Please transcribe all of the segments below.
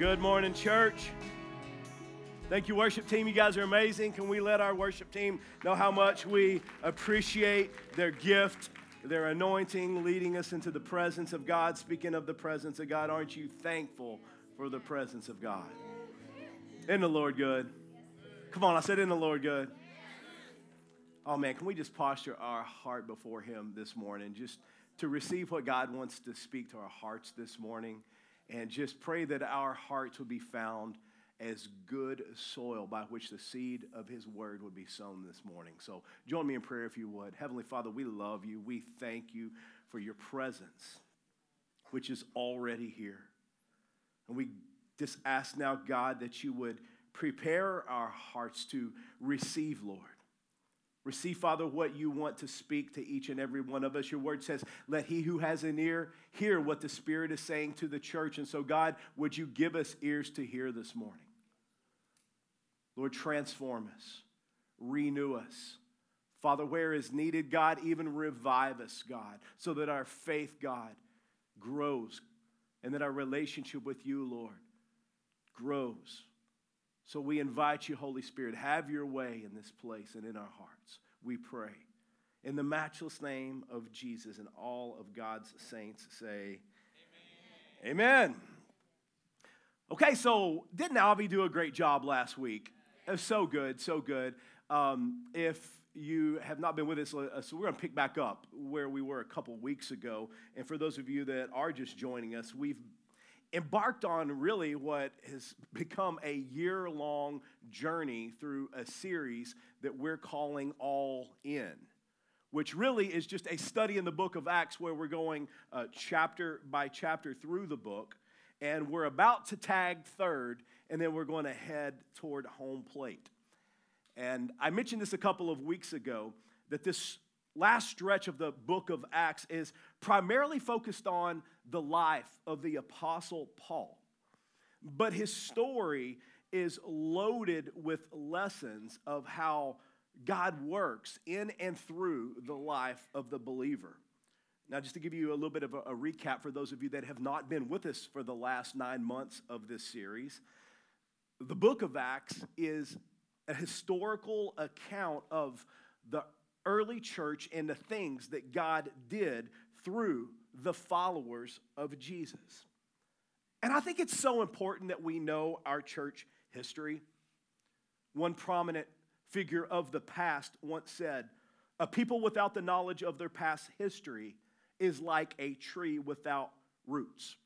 Good morning, church. Thank you, worship team. You guys are amazing. Can we let our worship team know how much we appreciate their gift, their anointing, leading us into the presence of God? Speaking of the presence of God, aren't you thankful for the presence of God? In the Lord good. Come on, I said in the Lord good. Oh man, can we just posture our heart before Him this morning, just to receive what God wants to speak to our hearts this morning, and just pray that our hearts would be found as good soil by which the seed of his word would be sown this morning. So join me in prayer if you would. Heavenly Father, we love you. We thank you for your presence, which is already here. And we just ask now, God, that you would prepare our hearts to receive, Lord. Receive, Father, what you want to speak to each and every one of us. Your word says, Let he who has an ear hear what the Spirit is saying to the church. And so, God, would you give us ears to hear this morning? Lord, transform us, renew us. Father, where is needed, God, even revive us, God, so that our faith, God, grows and that our relationship with you, Lord, grows. So we invite you, Holy Spirit, have your way in this place and in our hearts. We pray. In the matchless name of Jesus and all of God's saints say, Amen. Amen. Okay, so didn't Avi do a great job last week? So good, so good. Um, if you have not been with us, uh, so we're going to pick back up where we were a couple weeks ago. And for those of you that are just joining us, we've embarked on really what has become a year long journey through a series that we're calling All In, which really is just a study in the book of Acts where we're going uh, chapter by chapter through the book. And we're about to tag third and then we're going to head toward home plate. And I mentioned this a couple of weeks ago that this last stretch of the book of Acts is primarily focused on the life of the Apostle Paul. But his story is loaded with lessons of how God works in and through the life of the believer. Now, just to give you a little bit of a, recap for those of you that have not been with us for the last nine months of this series, the book of Acts is a historical account of the early church and the things that God did through the followers of Jesus. And I think it's so important that we know our church history. One prominent figure of the past once said, A people without the knowledge of their past history is like a tree without roots.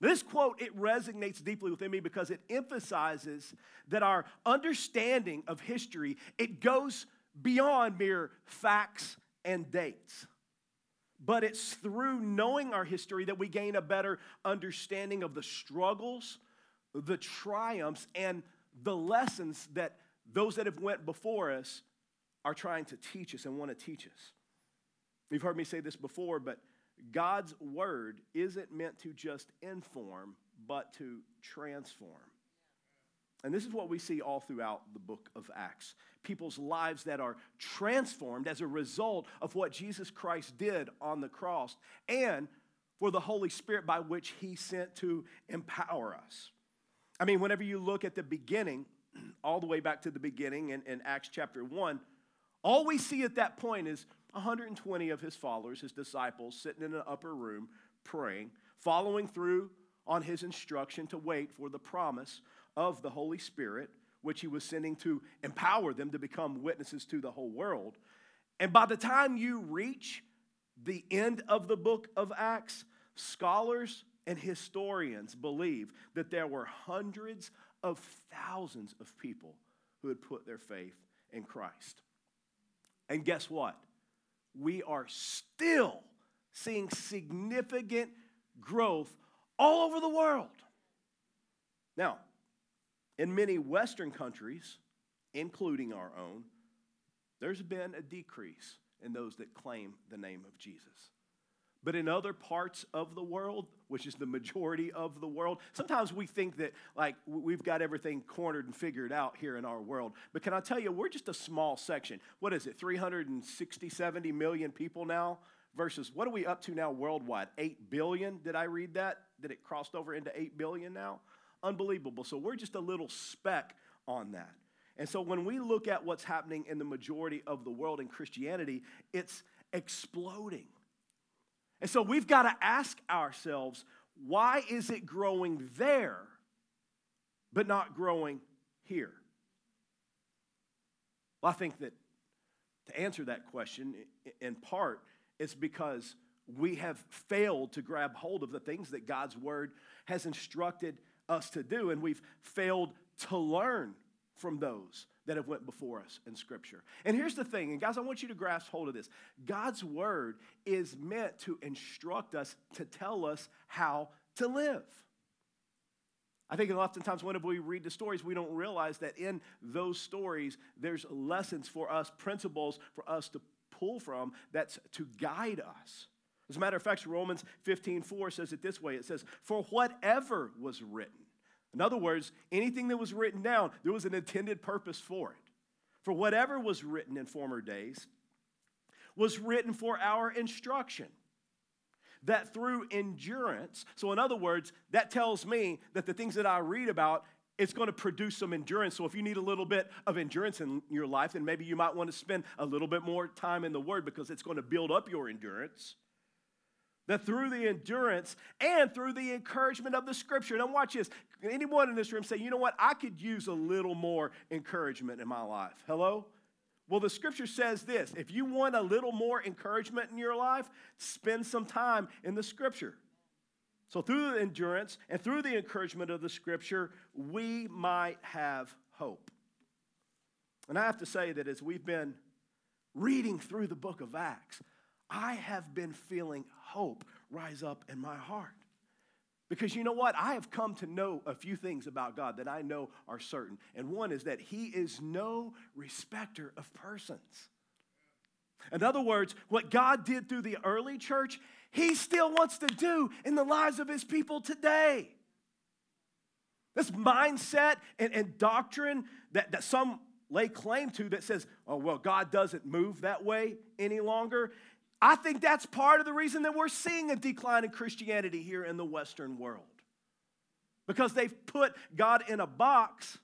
This quote, it resonates deeply within me because it emphasizes that our understanding of history, it goes beyond mere facts and dates. But it's through knowing our history that we gain a better understanding of the struggles, the triumphs, and the lessons that those that have went before us are trying to teach us and want to teach us. You've heard me say this before, but God's word isn't meant to just inform, but to transform. And this is what we see all throughout the book of Acts people's lives that are transformed as a result of what Jesus Christ did on the cross and for the Holy Spirit by which he sent to empower us. I mean, whenever you look at the beginning, all the way back to the beginning in, in Acts chapter 1, all we see at that point is 120 of his followers, his disciples, sitting in an upper room praying, following through on his instruction to wait for the promise of the Holy Spirit, which he was sending to empower them to become witnesses to the whole world. And by the time you reach the end of the book of Acts, scholars and historians believe that there were hundreds of thousands of people who had put their faith in Christ. And guess what? we are still seeing significant growth all over the world. Now, in many Western countries, including our own, there's been a decrease in those that claim the name of Jesus. But in other parts of the world, which is the majority of the world, sometimes we think that like we've got everything cornered and figured out here in our world. But can I tell you, we're just a small section. What is it, 360, 70 million people now? Versus what are we up to now worldwide? 8 billion? Did I read that? that it crossed over into 8 billion now? Unbelievable. So we're just a little speck on that. And so when we look at what's happening in the majority of the world in Christianity, it's exploding. And so we've got to ask ourselves why is it growing there, but not growing here? Well, I think that to answer that question, in part, it's because we have failed to grab hold of the things that God's word has instructed us to do, and we've failed to learn from those that have went before us in scripture. And here's the thing, and guys, I want you to grasp hold of this. God's word is meant to instruct us, to tell us how to live. I think oftentimes whenever we read the stories, we don't realize that in those stories, there's lessons for us, principles for us to pull from that's to guide us. As a matter of fact, Romans 15 4 says it this way it says, For whatever was written, in other words, anything that was written down, there was an intended purpose for it. For whatever was written in former days was written for our instruction. That through endurance, so in other words, that tells me that the things that I read about, it's going to produce some endurance. So if you need a little bit of endurance in your life, then maybe you might want to spend a little bit more time in the Word because it's going to build up your endurance that through the endurance and through the encouragement of the scripture. Now, watch this. Anyone in this room say, you know what? I could use a little more encouragement in my life. Hello? Well, the scripture says this if you want a little more encouragement in your life, spend some time in the scripture. So, through the endurance and through the encouragement of the scripture, we might have hope. And I have to say that as we've been reading through the book of Acts, I have been feeling hope rise up in my heart. Because you know what? I have come to know a few things about God that I know are certain. And one is that He is no respecter of persons. In other words, what God did through the early church, He still wants to do in the lives of His people today. This mindset and, and doctrine that, that some lay claim to that says, oh, well, God doesn't move that way any longer, I think that's part of the reason that we're seeing a decline in Christianity here in the Western world. Because they've put God in a box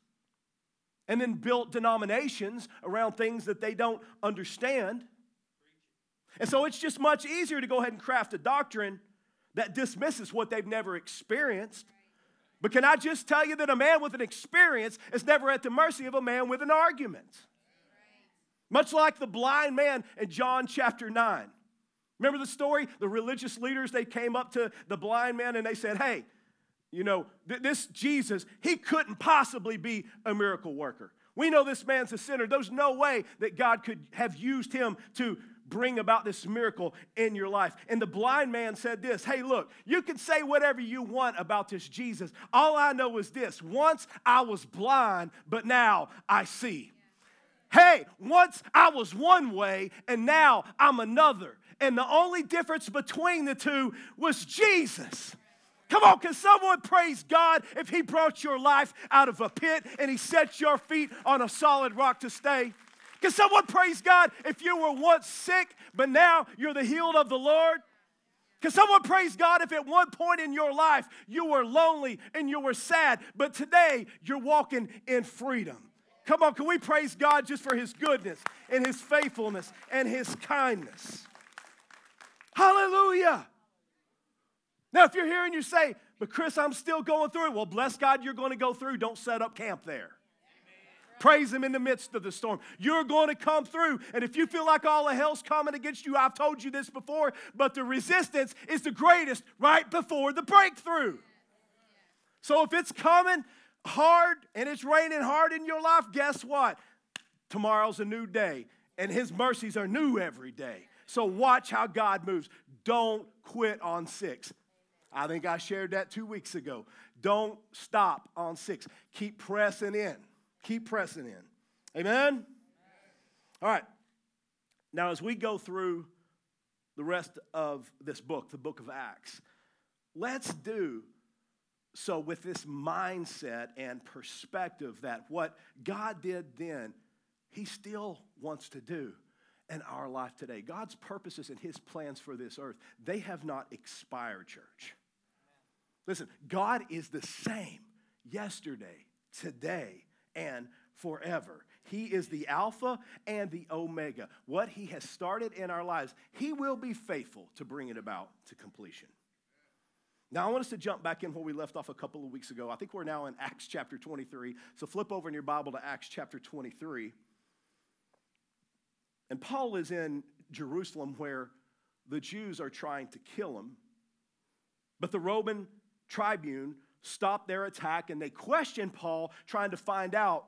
and then built denominations around things that they don't understand. And so it's just much easier to go ahead and craft a doctrine that dismisses what they've never experienced. But can I just tell you that a man with an experience is never at the mercy of a man with an argument? Much like the blind man in John chapter 9. Remember the story? The religious leaders, they came up to the blind man and they said, Hey, you know, th- this Jesus, he couldn't possibly be a miracle worker. We know this man's a sinner. There's no way that God could have used him to bring about this miracle in your life. And the blind man said this Hey, look, you can say whatever you want about this Jesus. All I know is this once I was blind, but now I see. Hey, once I was one way, and now I'm another and the only difference between the two was Jesus. Come on, can someone praise God if He brought your life out of a pit and He set your feet on a solid rock to stay? Can someone praise God if you were once sick, but now you're the healed of the Lord? Can someone praise God if at one point in your life you were lonely and you were sad, but today you're walking in freedom? Come on, can we praise God just for His goodness and His faithfulness and His kindness? Hallelujah. Now, if you're here and you say, but Chris, I'm still going through it, well, bless God, you're going to go through. Don't set up camp there. Praise Him in the midst of the storm. You're going to come through. And if you feel like all the hell's coming against you, I've told you this before, but the resistance is the greatest right before the breakthrough. So if it's coming hard and it's raining hard in your life, guess what? Tomorrow's a new day, and His mercies are new every day. So watch how God moves. Don't quit on six. I think I shared that two weeks ago. Don't stop on six. Keep pressing in. Keep pressing in. Amen? All right. Now, as we go through the rest of this book, the book of Acts, let's do so with this mindset and perspective that what God did then, He still wants to do in our life today. God's purposes and his plans for this earth, they have not expired, church. Listen, God is the same yesterday, today, and forever. He is the Alpha and the Omega. What He has started in our lives, He will be faithful to bring it about to completion. Now, I want us to jump back in where we left off a couple of weeks ago. I think we're now in Acts chapter 23. So flip over in your Bible to Acts chapter 23. And Paul is in Jerusalem where the Jews are trying to kill him. But the Roman tribune stopped their attack and they questioned Paul, trying to find out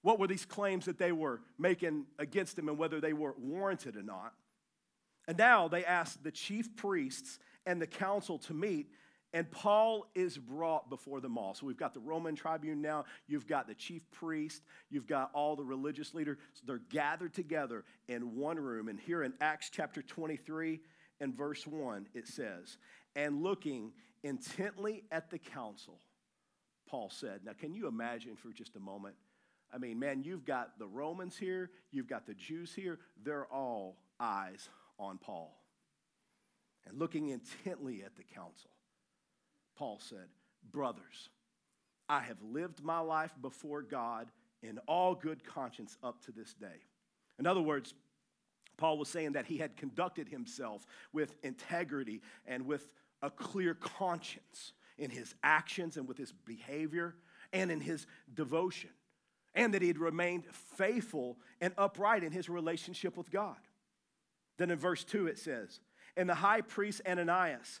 what were these claims that they were making against him and whether they were warranted or not. And now they asked the chief priests and the council to meet, and Paul is brought before them all. So we've got the Roman tribune now, you've got the chief priest, you've got all the religious leaders. They're gathered together in one room. And here in Acts chapter 23 and verse 1, it says, And looking intently at the council, Paul said. Now, can you imagine for just a moment? I mean, man, you've got the Romans here, you've got the Jews here, they're all eyes on Paul. And looking intently at the council, Paul said, Brothers, I have lived my life before God in all good conscience up to this day. In other words, Paul was saying that he had conducted himself with integrity and with a clear conscience in his actions and with his behavior and in his devotion, and that he had remained faithful and upright in his relationship with God. Then in verse 2 it says, And the high priest Ananias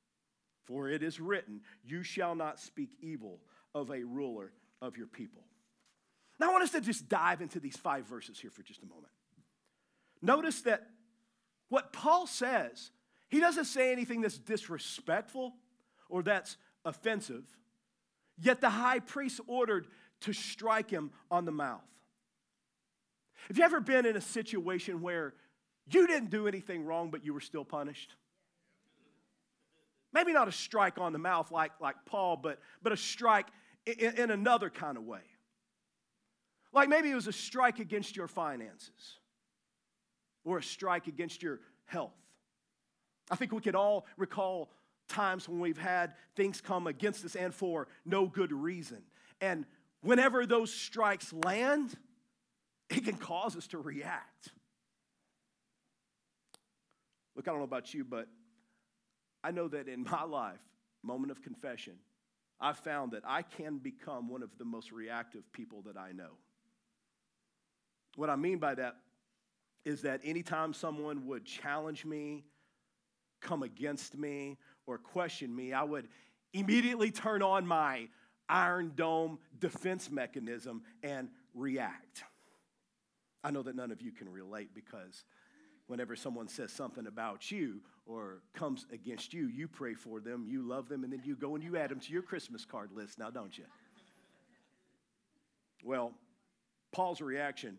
For it is written, You shall not speak evil of a ruler of your people. Now, I want us to just dive into these five verses here for just a moment. Notice that what Paul says he doesn't say anything that's disrespectful or that's offensive, yet the high priest ordered to strike him on the mouth. Have you ever been in a situation where you didn't do anything wrong, but you were still punished? Maybe not a strike on the mouth like, like Paul, but, but a strike in, in another kind of way. Like maybe it was a strike against your finances or a strike against your health I think we could all recall times when we've had things come against us and for no good reason. And whenever those strikes land, it can cause us to react. Look, I don't know about you, but I know that in my life, moment of confession, I've found that I can become one of the most reactive people that I know. What I mean by that is that anytime someone would challenge me come against me or question me, I would immediately turn on my Iron Dome defense mechanism and react. I know that none of you can relate because whenever someone says something about you or comes against you, you pray for them, you love them, and then you go and you add them to your Christmas card list now, don't you? Well, Paul's reaction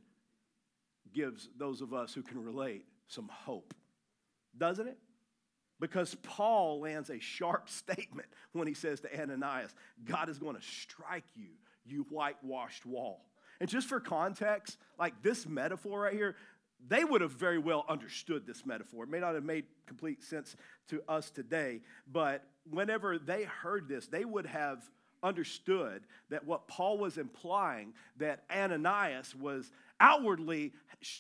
gives those of us who can relate some hope, doesn't it? Because Paul lands a sharp statement when he says to Ananias, God is going to strike you, you whitewashed wall. And just for context, like this metaphor right here, they would have very well understood this metaphor. It may not have made complete sense to us today, but whenever they heard this, they would have understood that what Paul was implying that Ananias was outwardly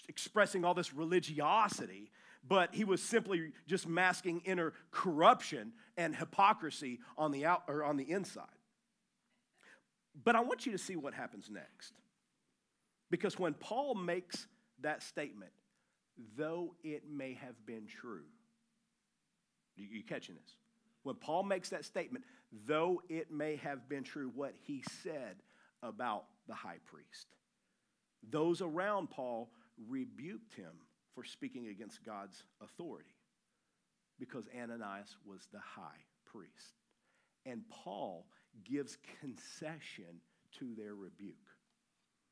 expressing all this religiosity but he was simply just masking inner corruption and hypocrisy on the out or on the inside. But I want you to see what happens next. Because when Paul makes that statement, though it may have been true, you, you catching this? When Paul makes that statement, though it may have been true what he said about the high priest, those around Paul rebuked him for speaking against God's authority because Ananias was the high priest. And Paul gives concession to their rebuke.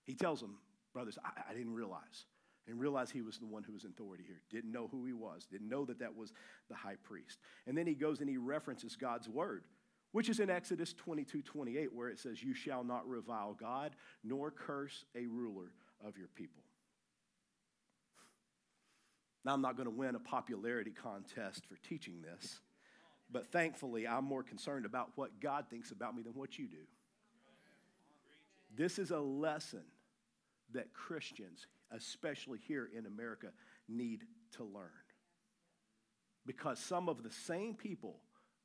He tells them, brothers, I, I didn't realize. And realize he was the one who was in authority here. Didn't know who he was. Didn't know that that was the high priest. And then he goes and he references God's word, which is in Exodus 22 28, where it says, You shall not revile God, nor curse a ruler of your people. Now, I'm not going to win a popularity contest for teaching this, but thankfully, I'm more concerned about what God thinks about me than what you do. This is a lesson that Christians, especially here in America, need to learn. Because some of the same people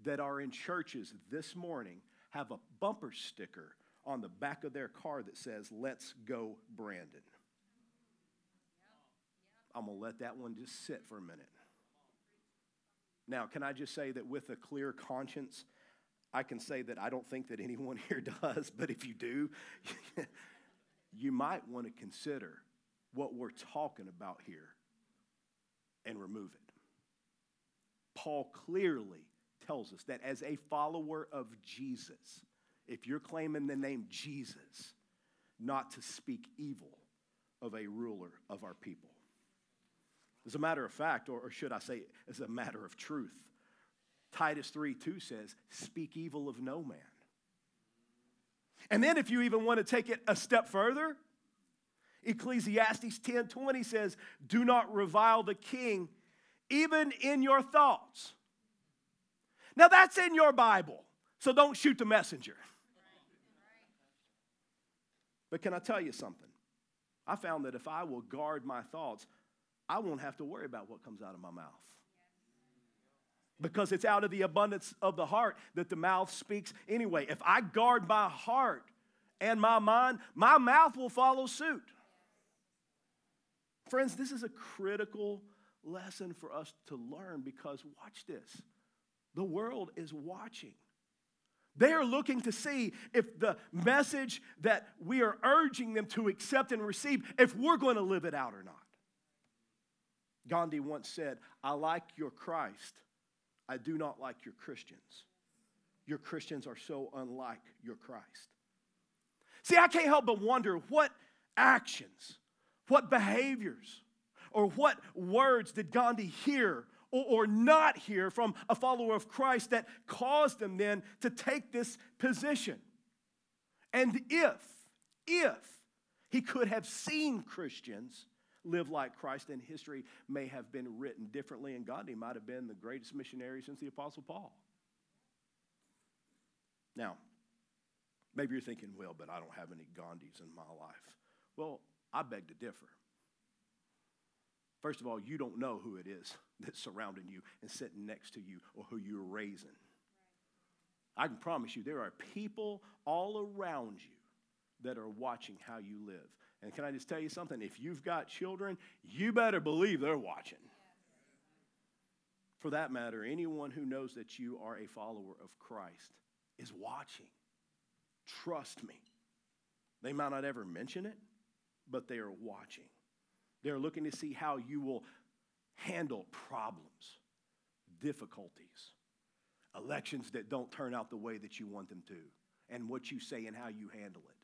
that are in churches this morning have a bumper sticker on the back of their car that says, Let's go, Brandon. I'm going to let that one just sit for a minute. Now, can I just say that with a clear conscience, I can say that I don't think that anyone here does, but if you do, you might want to consider what we're talking about here and remove it. Paul clearly tells us that as a follower of Jesus, if you're claiming the name Jesus, not to speak evil of a ruler of our people. As a matter of fact, or, should I say, as a matter of truth, Titus 3 2 says, Speak evil of no man. And then, if you even want to take it a step further, Ecclesiastes 10 20 says, Do not revile the king, even in your thoughts. Now, that's in your Bible, so don't shoot the messenger. But can I tell you something? I found that if I will guard my thoughts, I won't have to worry about what comes out of my mouth. Because it's out of the abundance of the heart that the mouth speaks anyway. If I guard my heart and my mind, my mouth will follow suit. Friends, this is a critical lesson for us to learn because watch this. The world is watching. They are looking to see if the message that we are urging them to accept and receive, if we're going to live it out or not. Gandhi once said, I like your Christ. I do not like your Christians. Your Christians are so unlike your Christ. See, I can't help but wonder what actions, what behaviors, or what words did Gandhi hear or, not hear from a follower of Christ that caused him then to take this position? And if, if he could have seen Christians live like Christ, and history may have been written differently, and Gandhi might have been the greatest missionary since the Apostle Paul. Now, maybe you're thinking, well, but I don't have any Gandhis in my life. Well, I beg to differ. First of all, you don't know who it is that's surrounding you and sitting next to you or who you're raising. I can promise you there are people all around you that are watching how you live. And can I just tell you something? If you've got children, you better believe they're watching. For that matter, anyone who knows that you are a follower of Christ is watching. Trust me. They might not ever mention it, but they are watching. They're looking to see how you will handle problems, difficulties, elections that don't turn out the way that you want them to, and what you say and how you handle it.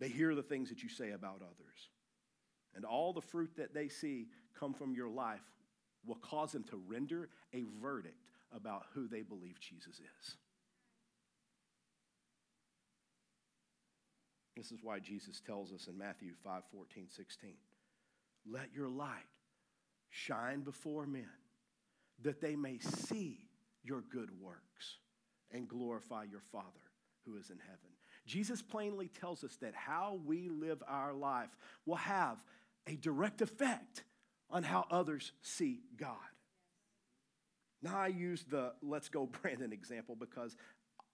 They hear the things that you say about others. And all the fruit that they see come from your life will cause them to render a verdict about who they believe Jesus is. This is why Jesus tells us in Matthew 5 14, 16, let your light shine before men that they may see your good works and glorify your Father who is in heaven. Jesus plainly tells us that how we live our life will have a direct effect on how others see God. Now, I use the let's go Brandon example because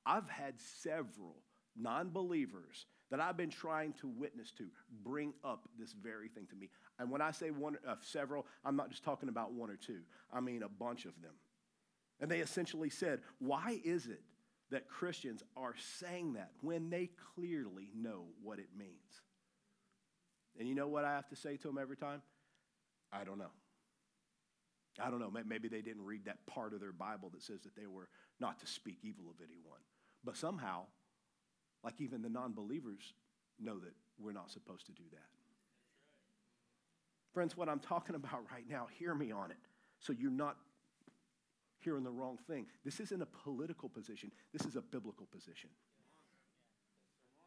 I've had several non believers that I've been trying to witness to bring up this very thing to me. And when I say one, uh, several, I'm not just talking about one or two, I mean a bunch of them. And they essentially said, Why is it that Christians are saying that when they clearly know what it means. And you know what I have to say to them every time? I don't know. I don't know, maybe they didn't read that part of their Bible that says that they were not to speak evil of anyone. But somehow, like even the non believers know that we're not supposed to do that. Friends, what I'm talking about right now, hear me on it so you're not hearing the wrong thing. This isn't a political position, this is a biblical position.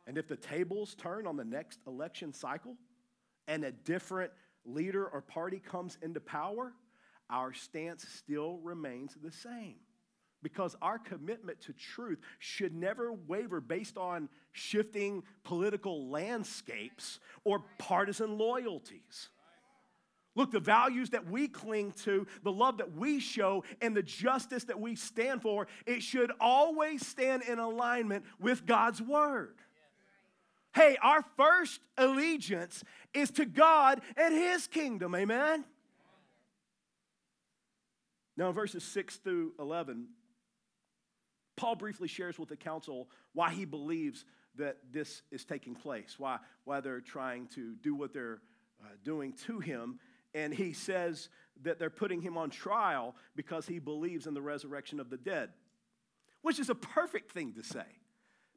And if the tables turn on the next election cycle and a different leader or party comes into power, our stance still remains the same. Because our commitment to truth should never waver based on shifting political landscapes or partisan loyalties. Look, the values that we cling to, the love that we show, and the justice that we stand for, it should always stand in alignment with God's word. Hey, our first allegiance is to God and His kingdom. Amen? Now, verses 6 through 11, Paul briefly shares with the council why he believes that this is taking place, why, why they're trying to do what they're uh, doing to him. And he says that they're putting him on trial because he believes in the resurrection of the dead, which is a perfect thing to say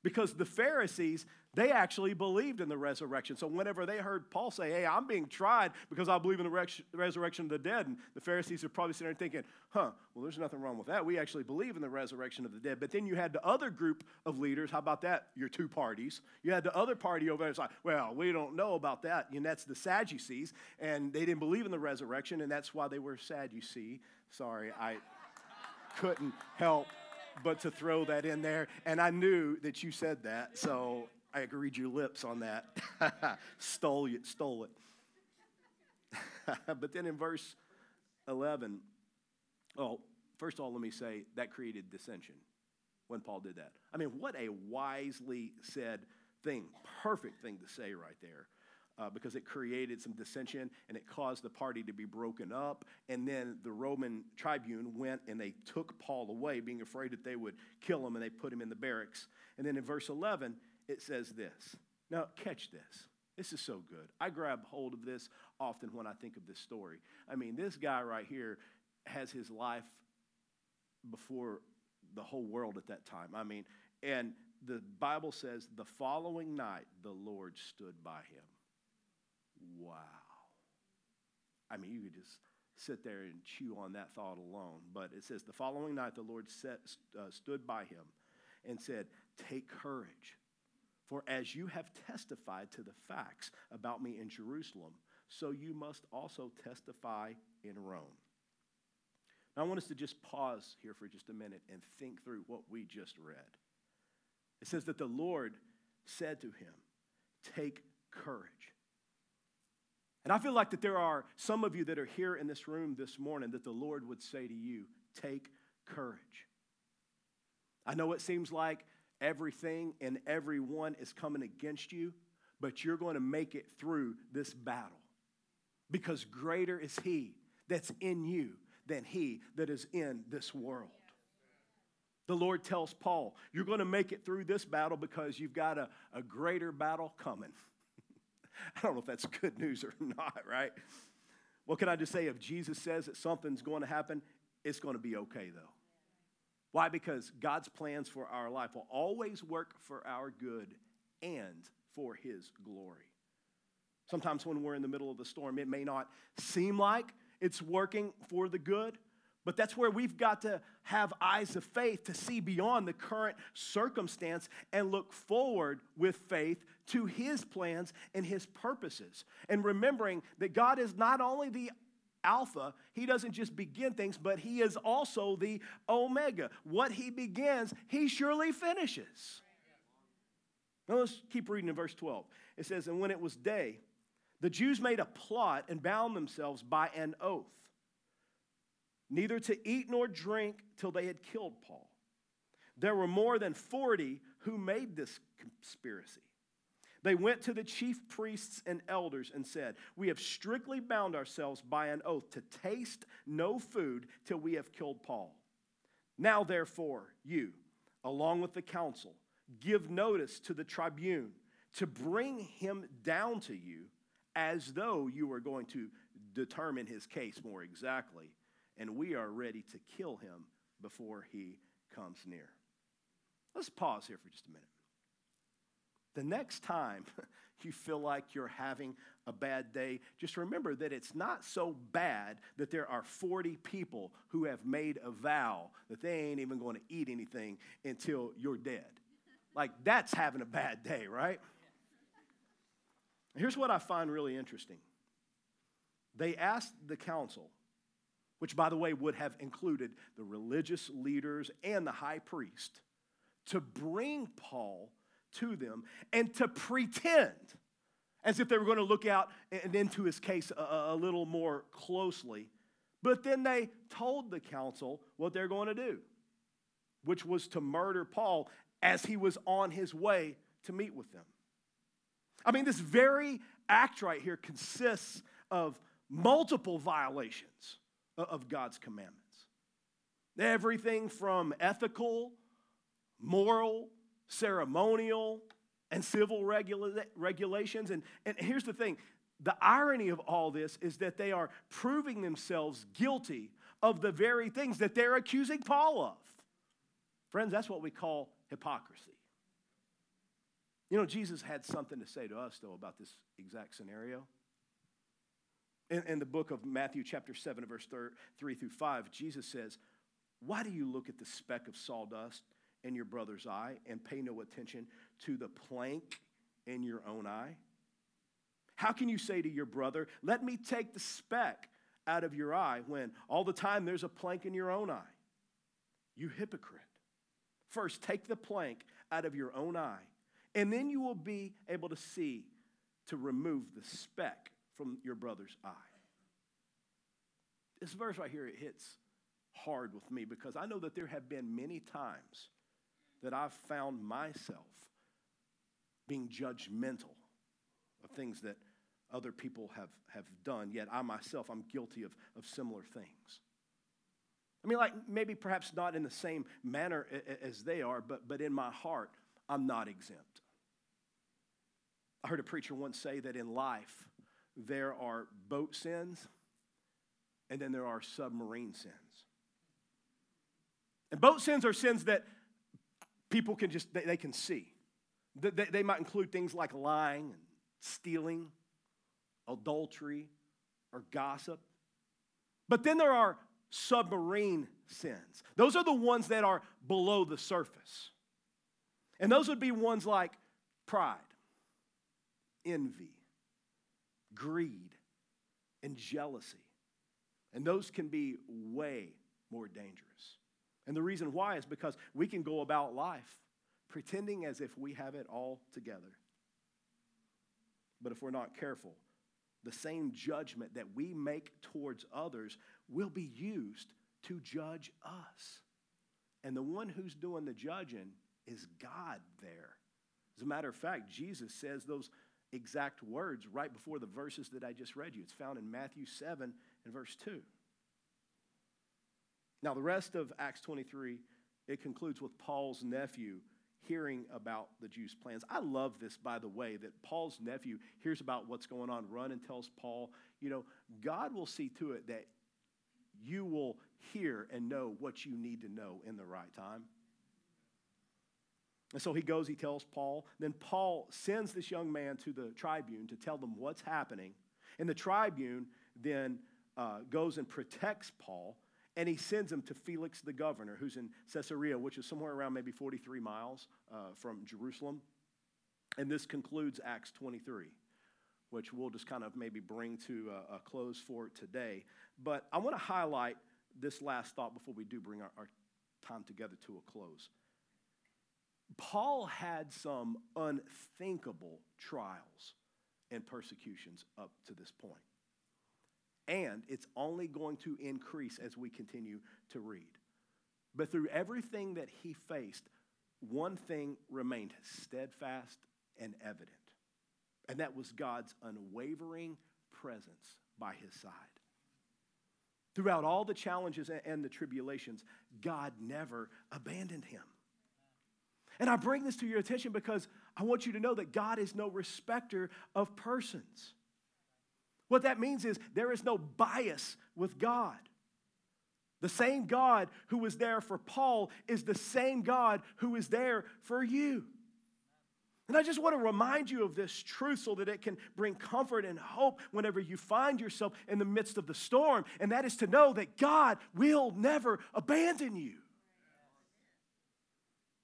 because the Pharisees, they actually believed in the resurrection. So whenever they heard Paul say, Hey, I'm being tried because I believe in the resurrection of the dead, and the Pharisees are probably sitting there thinking, Huh, well, there's nothing wrong with that. We actually believe in the resurrection of the dead. But then you had the other group of leaders. How about that? Your two parties. You had the other party over there. It's like, Well, we don't know about that. And that's the Sadducees. And they didn't believe in the resurrection, and that's why they were sad, you see. Sorry, I couldn't help but to throw that in there. And I knew that you said that, so I could read your lips on that. stole it, stole it. but then in verse 11, oh, first of all, let me say that created dissension when Paul did that. I mean, what a wisely said thing, perfect thing to say right there uh, because it created some dissension and it caused the party to be broken up. And then the Roman tribune went and they took Paul away, being afraid that they would kill him, and they put him in the barracks. And then in verse 11, it says this. Now, catch this. This is so good. I grab hold of this often when I think of this story. I mean, this guy right here has his life before the whole world at that time. I mean, and the Bible says the following night the Lord stood by him. Wow. I mean, you could just sit there and chew on that thought alone. But it says, The following night the Lord set, uh, stood by him and said, Take courage, for as you have testified to the facts about me in Jerusalem, so you must also testify in Rome. Now, I want us to just pause here for just a minute and think through what we just read. It says that the Lord said to him, Take courage. And I feel like that there are some of you that are here in this room this morning that the Lord would say to you, take courage. I know it seems like everything and everyone is coming against you, but you're going to make it through this battle because greater is He that's in you than He that is in this world. The Lord tells Paul, You're going to make it through this battle because you've got a, a greater battle coming. I don't know if that's good news or not, right? What can I just say? If Jesus says that something's going to happen, it's going to be okay, though. Why? Because God's plans for our life will always work for our good and for His glory. Sometimes when we're in the middle of the storm, it may not seem like it's working for the good, but that's where we've got to have eyes of faith to see beyond the current circumstance and look forward with faith to his plans and his purposes. And remembering that God is not only the Alpha, he doesn't just begin things, but he is also the Omega. What he begins, he surely finishes. Now let's keep reading in verse 12. It says, And when it was day, the Jews made a plot and bound themselves by an oath neither to eat nor drink till they had killed Paul. There were more than 40 who made this conspiracy. They went to the chief priests and elders and said, We have strictly bound ourselves by an oath to taste no food till we have killed Paul. Now, therefore, you, along with the council, give notice to the tribune to bring him down to you as though you were going to determine his case more exactly and we are ready to kill him before he comes near. Let's pause here for just a minute. The next time you feel like you're having a bad day, just remember that it's not so bad that there are 40 people who have made a vow that they ain't even going to eat anything until you're dead. Like, that's having a bad day, right? Here's what I find really interesting they asked the council, which, by the way, would have included the religious leaders and the high priest, to bring Paul to them and to pretend as if they were going to look out and into his case a, a little more closely. But then they told the council what they're going to do, which was to murder Paul as he was on his way to meet with them. I mean, this very act right here consists of multiple violations of God's commandments. Everything from ethical, moral, ceremonial, and civil regula- regulations. And, and here's the thing the irony of all this is that they are proving themselves guilty of the very things that they're accusing Paul of. Friends, that's what we call hypocrisy. You know, Jesus had something to say to us, though, about this exact scenario. In, in the book of Matthew, chapter 7, verse 3 through 5, Jesus says, Why do you look at the speck of sawdust in your brother's eye and pay no attention to the plank in your own eye? How can you say to your brother, Let me take the speck out of your eye, when all the time there's a plank in your own eye? You hypocrite. First, take the plank out of your own eye, and then you will be able to see to remove the speck from your brother's eye. This verse right here, it hits hard with me because I know that there have been many times that I've found myself being judgmental of things that other people have, have done, yet I myself, I'm guilty of, of similar things. I mean, like maybe perhaps not in the same manner as they are, but, but in my heart, I'm not exempt. I heard a preacher once say that in life, there are boat sins and then there are submarine sins. And boat sins are sins that people can just, they, they can see. They, they might include things like lying and stealing, adultery, or gossip. But then there are submarine sins. Those are the ones that are below the surface. And those would be ones like pride, envy, greed, and jealousy. And those can be way more dangerous. And the reason why is because we can go about life pretending as if we have it all together. But if we're not careful, the same judgment that we make towards others will be used to judge us. And the one who's doing the judging is God there. As a matter of fact, Jesus says those exact words right before the verses that I just read you. It's found in Matthew 7 and verse 2. Now, the rest of Acts 23, it concludes with Paul's nephew hearing about the Jews' plans. I love this, by the way, that Paul's nephew hears about what's going on, run and tells Paul, you know, God will see to it that you will hear and know what you need to know in the right time. And so he goes, he tells Paul. Then Paul sends this young man to the tribune to tell them what's happening. And the tribune then uh, goes and protects Paul and he sends him to Felix the governor, who's in Caesarea, which is somewhere around maybe 43 miles uh, from Jerusalem. And this concludes Acts 23, which we'll just kind of maybe bring to a, a close for today. But I want to highlight this last thought before we do bring our, our time together to a close. Paul had some unthinkable trials and persecutions up to this point and it's only going to increase as we continue to read. But through everything that he faced, one thing remained steadfast and evident, and that was God's unwavering presence by his side. Throughout all the challenges and the tribulations, God never abandoned him. And I bring this to your attention because I want you to know that God is no respecter of persons. What that means is there is no bias with God. The same God who was there for Paul is the same God who is there for you. And I just want to remind you of this truth so that it can bring comfort and hope whenever you find yourself in the midst of the storm. And that is to know that God will never abandon you.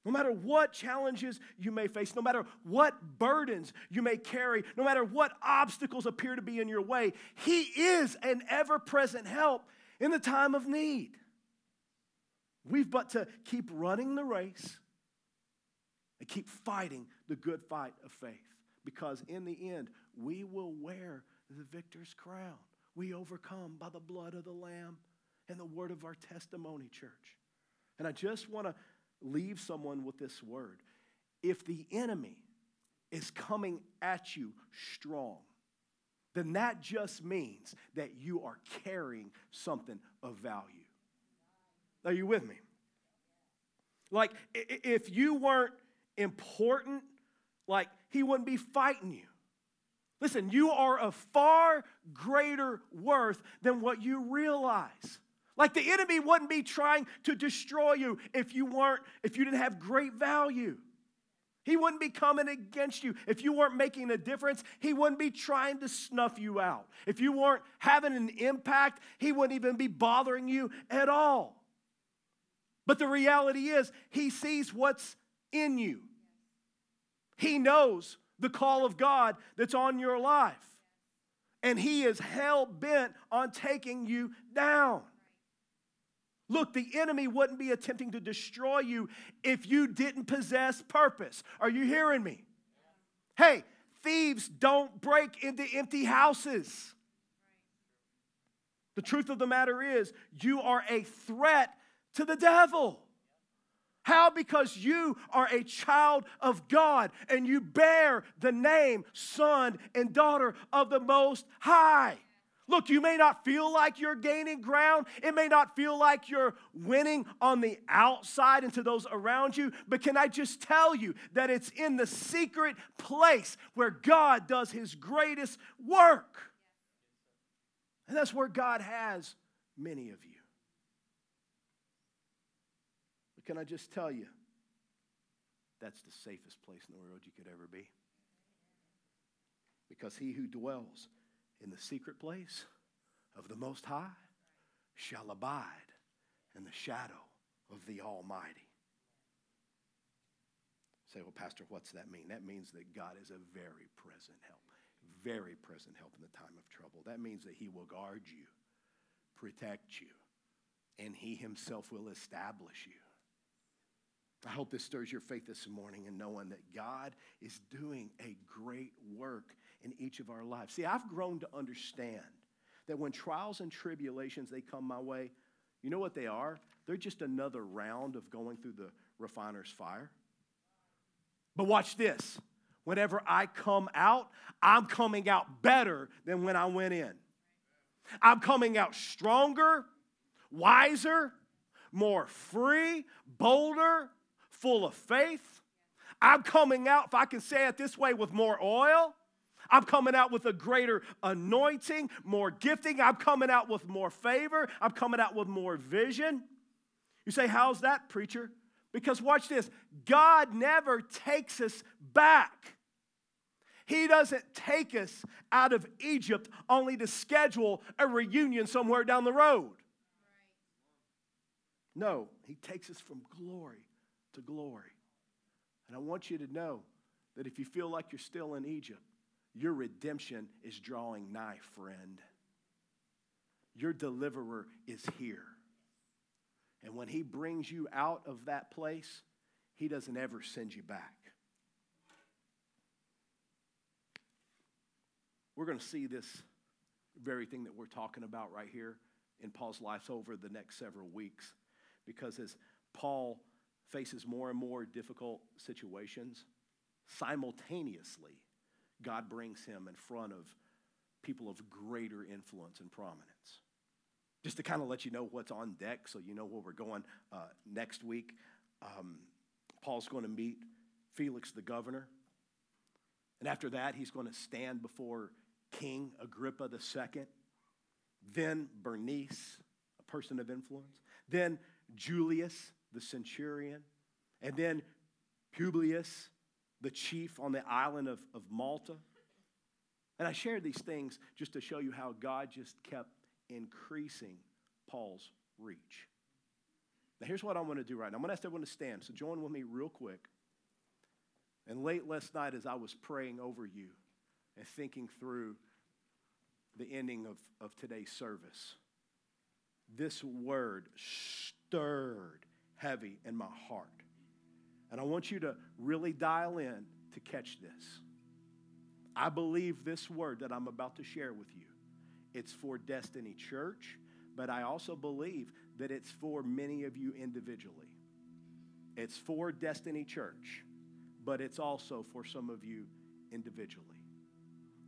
No matter what challenges you may face, no matter what burdens you may carry, no matter what obstacles appear to be in your way, He is an ever present help in the time of need. We've but to keep running the race and keep fighting the good fight of faith because in the end, we will wear the victor's crown. We overcome by the blood of the Lamb and the word of our testimony, church. And I just want to leave someone with this word. If the enemy is coming at you strong, then that just means that you are carrying something of value. Are you with me? Like, if you weren't important, like, he wouldn't be fighting you. Listen, you are of far greater worth than what you realize. Like the enemy wouldn't be trying to destroy you if you weren't, if you didn't have great value. He wouldn't be coming against you. If you weren't making a difference, he wouldn't be trying to snuff you out. If you weren't having an impact, he wouldn't even be bothering you at all. But the reality is, he sees what's in you. He knows the call of God that's on your life. And he is hell bent on taking you down. Look, the enemy wouldn't be attempting to destroy you if you didn't possess purpose. Are you hearing me? Hey, thieves don't break into empty houses. The truth of the matter is, you are a threat to the devil. How? Because you are a child of God and you bear the name son and daughter of the Most High. Look, you may not feel like you're gaining ground. It may not feel like you're winning on the outside and to those around you. But can I just tell you that it's in the secret place where God does his greatest work? And that's where God has many of you. But can I just tell you, that's the safest place in the world you could ever be. Because he who dwells in the secret place of the Most High shall abide in the shadow of the Almighty. Say, well, Pastor, what's that mean? That means that God is a very present help, very present help in the time of trouble. That means that He will guard you, protect you, and He Himself will establish you. I hope this stirs your faith this morning in knowing that God is doing a great work in each of our lives. See, I've grown to understand that when trials and tribulations they come my way, you know what they are? They're just another round of going through the refiner's fire. But watch this. Whenever I come out, I'm coming out better than when I went in. I'm coming out stronger, wiser, more free, bolder, full of faith. I'm coming out, if I can say it this way, with more oil. I'm coming out with a greater anointing, more gifting. I'm coming out with more favor. I'm coming out with more vision. You say, How's that, preacher? Because watch this God never takes us back. He doesn't take us out of Egypt only to schedule a reunion somewhere down the road. No, He takes us from glory to glory. And I want you to know that if you feel like you're still in Egypt, your redemption is drawing nigh, friend. Your deliverer is here. And when he brings you out of that place, he doesn't ever send you back. We're going to see this very thing that we're talking about right here in Paul's life over the next several weeks. Because as Paul faces more and more difficult situations, simultaneously, God brings him in front of people of greater influence and prominence. Just to kind of let you know what's on deck so you know where we're going uh, next week, um, Paul's going to meet Felix the governor. And after that, he's going to stand before King Agrippa II, then Bernice, a person of influence. then Julius, the centurion, and then Publius, the chief on the island of, of Malta. And I shared these things just to show you how God just kept increasing Paul's reach. Now, here's what I'm going to do right now. I'm going to ask everyone to stand. So, join with me real quick. And late last night, as I was praying over you and thinking through the ending of, of today's service, this word stirred heavy in my heart. And I want you to really dial in to catch this. I believe this word that I'm about to share with you. It's for Destiny Church, but I also believe that it's for many of you individually. It's for Destiny Church, but it's also for some of you individually.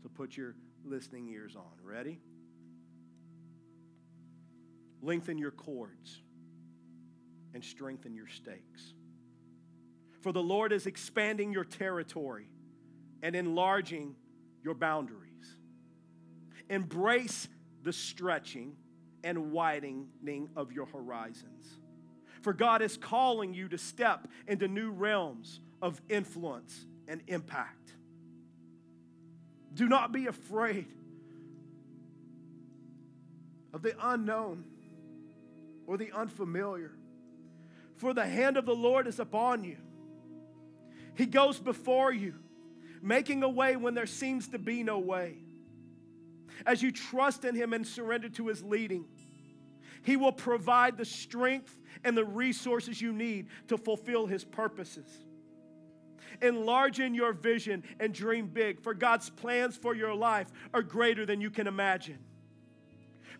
So put your listening ears on. Ready? Lengthen your cords and strengthen your stakes. For the Lord is expanding your territory and enlarging your boundaries. Embrace the stretching and widening of your horizons. For God is calling you to step into new realms of influence and impact. Do not be afraid of the unknown or the unfamiliar, for the hand of the Lord is upon you. He goes before you, making a way when there seems to be no way as you trust in Him and surrender to His leading, He will provide the strength and the resources you need to fulfill His purposes. Enlarge in your vision and dream big, for God's plans for your life are greater than you can imagine.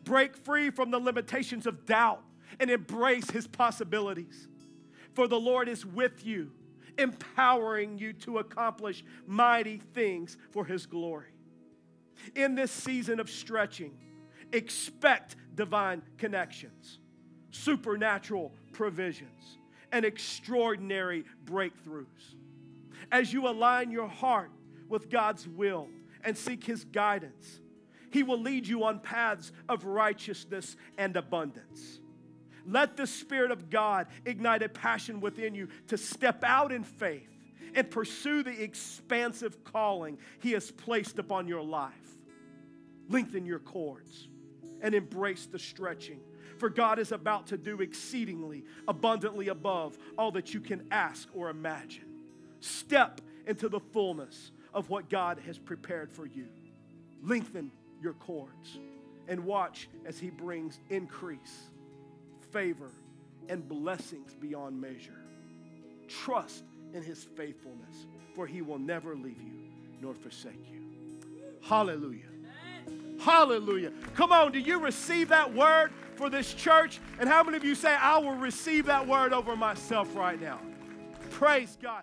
Break free from the limitations of doubt and embrace His possibilities, for the Lord is with you, empowering you to accomplish mighty things for His glory in this season of stretching, expect divine connections, supernatural provisions, and extraordinary breakthroughs. As you align your heart with God's will and seek His guidance, He will lead you on paths of righteousness and abundance. Let the Spirit of God ignite a passion within you to step out in faith and pursue the expansive calling He has placed upon your life. Lengthen your cords and embrace the stretching. For God is about to do exceedingly abundantly above all that you can ask or imagine. Step into the fullness of what God has prepared for you. Lengthen your cords and watch as He brings increase, favor, and blessings beyond measure. Trust in His faithfulness, for He will never leave you nor forsake you. Hallelujah. Hallelujah. Come on, do you receive that word for this church? And how many of you say, I will receive that word over myself right now? Praise God.